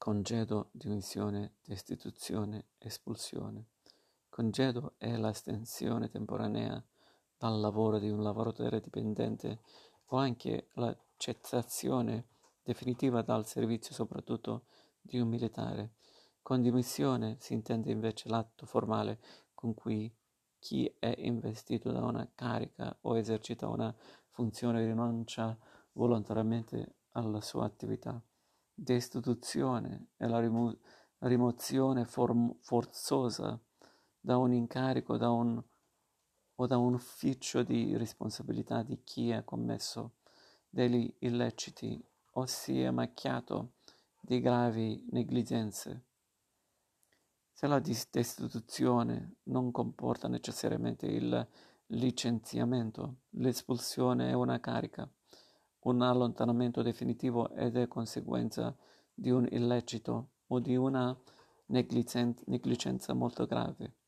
congedo, dimissione, destituzione, espulsione. Congedo è l'astensione temporanea dal lavoro di un lavoratore dipendente o anche la cessazione definitiva dal servizio soprattutto di un militare. Con dimissione si intende invece l'atto formale con cui chi è investito da una carica o esercita una funzione rinuncia volontariamente alla sua attività. Destituzione è la, rimu- rimozione form- forzosa da un incarico da un, o da un ufficio di responsabilità di chi ha commesso degli illeciti o si è macchiato di gravi negligenze. Se la destituzione non comporta necessariamente il licenziamento, l'espulsione è una carica un allontanamento definitivo ed è conseguenza di un illecito o di una negligenza molto grave.